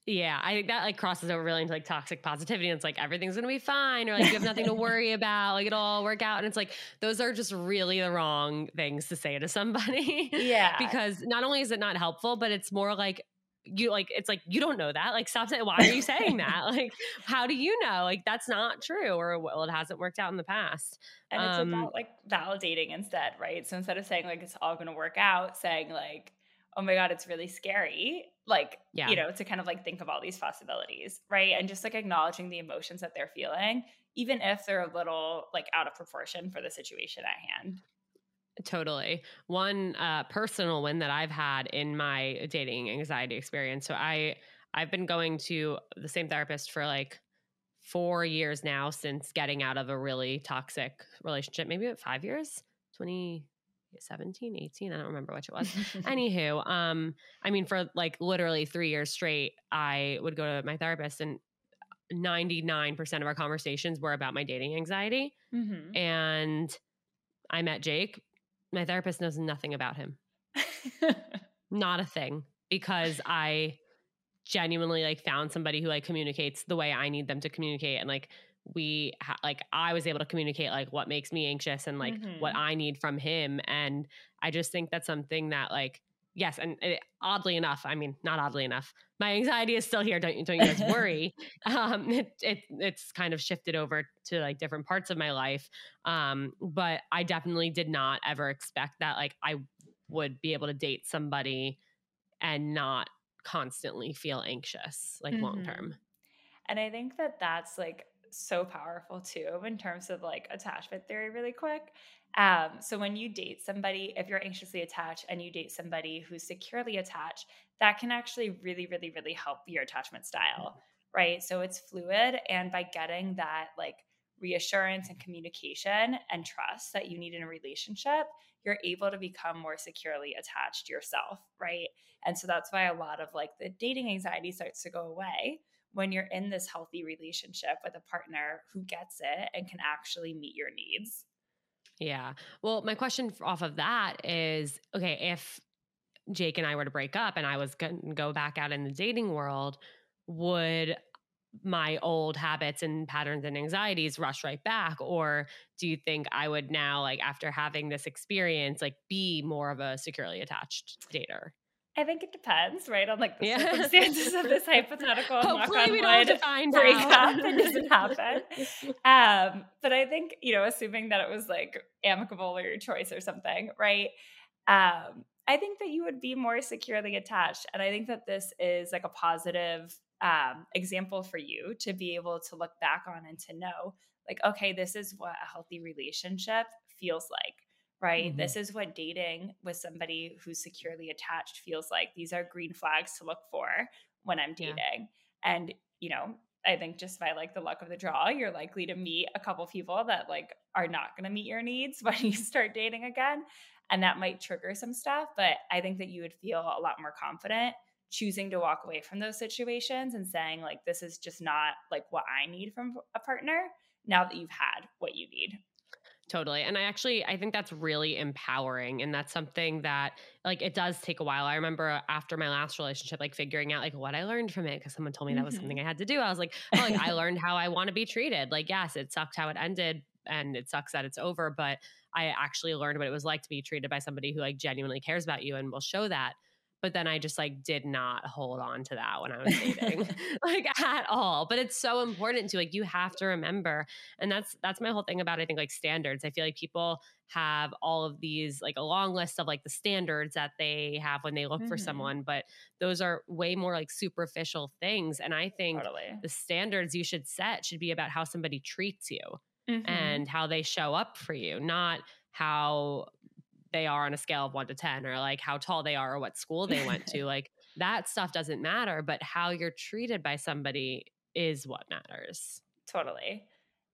Yeah, I think that like crosses over really into like toxic positivity. And it's like everything's gonna be fine, or like you have nothing to *laughs* worry about, like it'll all work out. And it's like those are just really the wrong things to say to somebody. *laughs* Yeah. because not only is it not helpful, but it's more like you like it's like you don't know that like stop saying why are you *laughs* saying that? Like how do you know? Like that's not true or well it hasn't worked out in the past. And it's um, about like validating instead right? So instead of saying like it's all going to work out saying like oh my god it's really scary like yeah. you know to kind of like think of all these possibilities right? And just like acknowledging the emotions that they're feeling even if they're a little like out of proportion for the situation at hand Totally. One uh, personal win that I've had in my dating anxiety experience. So I I've been going to the same therapist for like four years now since getting out of a really toxic relationship. Maybe about five years, 2017, 18. I don't remember which it was. *laughs* Anywho, um, I mean, for like literally three years straight, I would go to my therapist and 99% of our conversations were about my dating anxiety. Mm-hmm. And I met Jake my therapist knows nothing about him. Not a thing because I genuinely like found somebody who like communicates the way I need them to communicate and like we ha- like I was able to communicate like what makes me anxious and like mm-hmm. what I need from him and I just think that's something that like yes and it, oddly enough I mean not oddly enough my anxiety is still here don't, don't you guys worry *laughs* um it, it it's kind of shifted over to like different parts of my life um but i definitely did not ever expect that like i would be able to date somebody and not constantly feel anxious like mm-hmm. long term and i think that that's like so powerful too in terms of like attachment theory really quick um, so when you date somebody, if you're anxiously attached and you date somebody who's securely attached, that can actually really, really, really help your attachment style, right? So it's fluid. And by getting that like reassurance and communication and trust that you need in a relationship, you're able to become more securely attached yourself, right? And so that's why a lot of like the dating anxiety starts to go away when you're in this healthy relationship with a partner who gets it and can actually meet your needs. Yeah. Well, my question off of that is okay, if Jake and I were to break up and I was going to go back out in the dating world, would my old habits and patterns and anxieties rush right back or do you think i would now like after having this experience like be more of a securely attached dater I think it depends, right, on like the yeah. circumstances of this hypothetical. Hopefully, we don't have to find break it doesn't happen. *laughs* Um, but I think you know, assuming that it was like amicable or your choice or something, right? Um, I think that you would be more securely attached, and I think that this is like a positive um, example for you to be able to look back on and to know, like, okay, this is what a healthy relationship feels like right? Mm-hmm. This is what dating with somebody who's securely attached feels like. These are green flags to look for when I'm dating. Yeah. And, you know, I think just by like the luck of the draw, you're likely to meet a couple people that like are not going to meet your needs *laughs* when you start dating again. And that might trigger some stuff. But I think that you would feel a lot more confident choosing to walk away from those situations and saying, like, this is just not like what I need from a partner now that you've had what you need. Totally. And I actually I think that's really empowering and that's something that like it does take a while. I remember after my last relationship like figuring out like what I learned from it cuz someone told me that was mm-hmm. something I had to do. I was like, "Oh, like I learned how I want to be treated." Like, yes, it sucked how it ended and it sucks that it's over, but I actually learned what it was like to be treated by somebody who like genuinely cares about you and will show that but then I just like did not hold on to that when I was dating *laughs* *laughs* like at all but it's so important to like you have to remember and that's that's my whole thing about I think like standards I feel like people have all of these like a long list of like the standards that they have when they look mm-hmm. for someone but those are way more like superficial things and I think totally. the standards you should set should be about how somebody treats you mm-hmm. and how they show up for you not how they are on a scale of one to 10 or like how tall they are or what school they went *laughs* to. like that stuff doesn't matter, but how you're treated by somebody is what matters. Totally.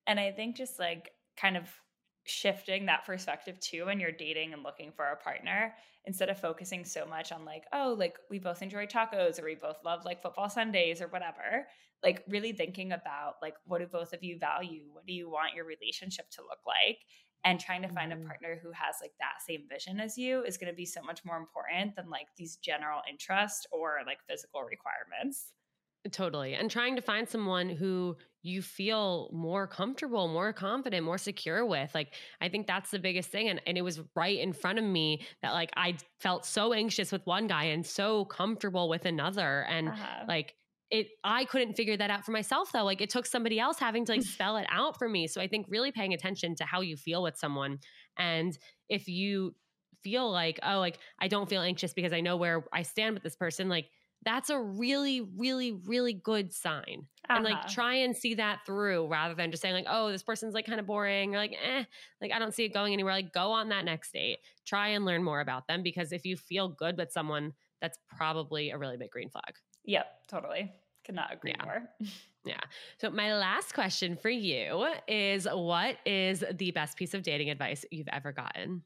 And I think just like kind of shifting that perspective too when you're dating and looking for a partner instead of focusing so much on like oh like we both enjoy tacos or we both love like football sundays or whatever like really thinking about like what do both of you value what do you want your relationship to look like and trying to find mm-hmm. a partner who has like that same vision as you is going to be so much more important than like these general interest or like physical requirements totally and trying to find someone who you feel more comfortable more confident more secure with like i think that's the biggest thing and, and it was right in front of me that like i felt so anxious with one guy and so comfortable with another and uh-huh. like it i couldn't figure that out for myself though. Like it took somebody else having to like *laughs* spell it out for me. So i think really paying attention to how you feel with someone. And if you feel like oh like i don't feel anxious because i know where i stand with this person like that's a really really really good sign. Uh-huh. and like uh-huh. try and see that through rather than just saying like oh this person's like kind of boring or like eh like i don't see it going anywhere. Like go on that next date. Try and learn more about them because if you feel good with someone that's probably a really big green flag Yep, totally. Could not agree yeah. more. *laughs* Yeah. So, my last question for you is what is the best piece of dating advice you've ever gotten?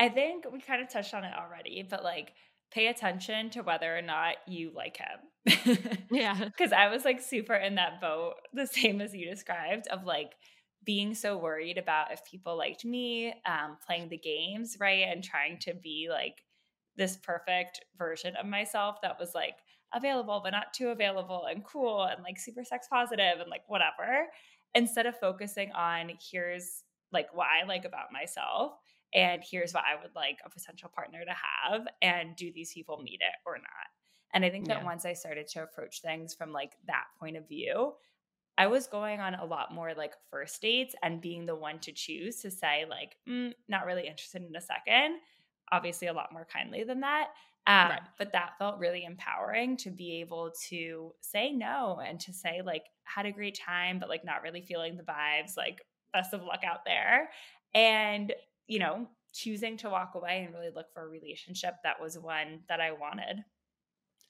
I think we kind of touched on it already, but like pay attention to whether or not you like him. *laughs* yeah. Cause I was like super in that boat, the same as you described, of like being so worried about if people liked me, um, playing the games, right? And trying to be like this perfect version of myself that was like available but not too available and cool and like super sex positive and like whatever instead of focusing on here's like what I like about myself and here's what I would like a potential partner to have and do these people meet it or not. And I think that yeah. once I started to approach things from like that point of view, I was going on a lot more like first dates and being the one to choose to say like, mm, not really interested in a second. Obviously, a lot more kindly than that. Um, right. But that felt really empowering to be able to say no and to say, like, had a great time, but like not really feeling the vibes, like, best of luck out there. And, you know, choosing to walk away and really look for a relationship that was one that I wanted.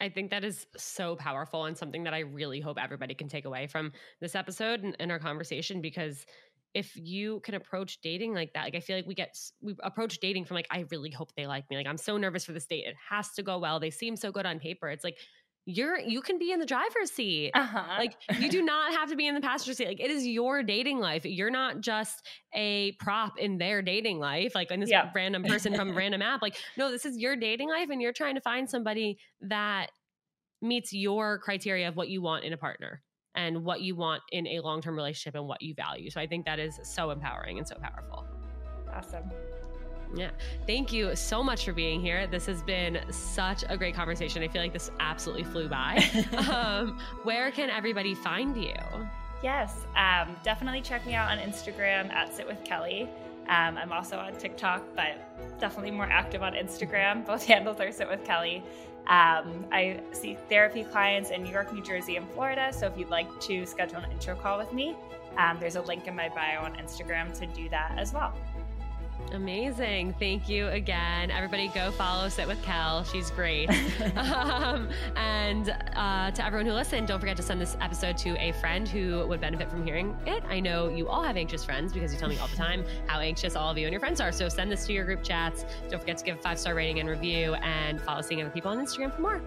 I think that is so powerful and something that I really hope everybody can take away from this episode and, and our conversation because if you can approach dating like that like i feel like we get we approach dating from like i really hope they like me like i'm so nervous for this date it has to go well they seem so good on paper it's like you're you can be in the driver's seat uh-huh. like you do not have to be in the passenger seat like it is your dating life you're not just a prop in their dating life like in this yeah. random person from a random app like no this is your dating life and you're trying to find somebody that meets your criteria of what you want in a partner and what you want in a long term relationship and what you value. So I think that is so empowering and so powerful. Awesome. Yeah. Thank you so much for being here. This has been such a great conversation. I feel like this absolutely flew by. *laughs* um, where can everybody find you? Yes, um, definitely check me out on Instagram at Sit with Kelly. Um, I'm also on TikTok, but definitely more active on Instagram. Both handles are Sit with Kelly. Um, I see therapy clients in New York, New Jersey, and Florida. So if you'd like to schedule an intro call with me, um, there's a link in my bio on Instagram to do that as well. Amazing. Thank you again. Everybody go follow Sit with Kel. She's great. *laughs* um, and uh, to everyone who listened, don't forget to send this episode to a friend who would benefit from hearing it. I know you all have anxious friends because you tell me all the time how anxious all of you and your friends are. So send this to your group chats. Don't forget to give a five star rating and review and follow Seeing Other People on Instagram for more.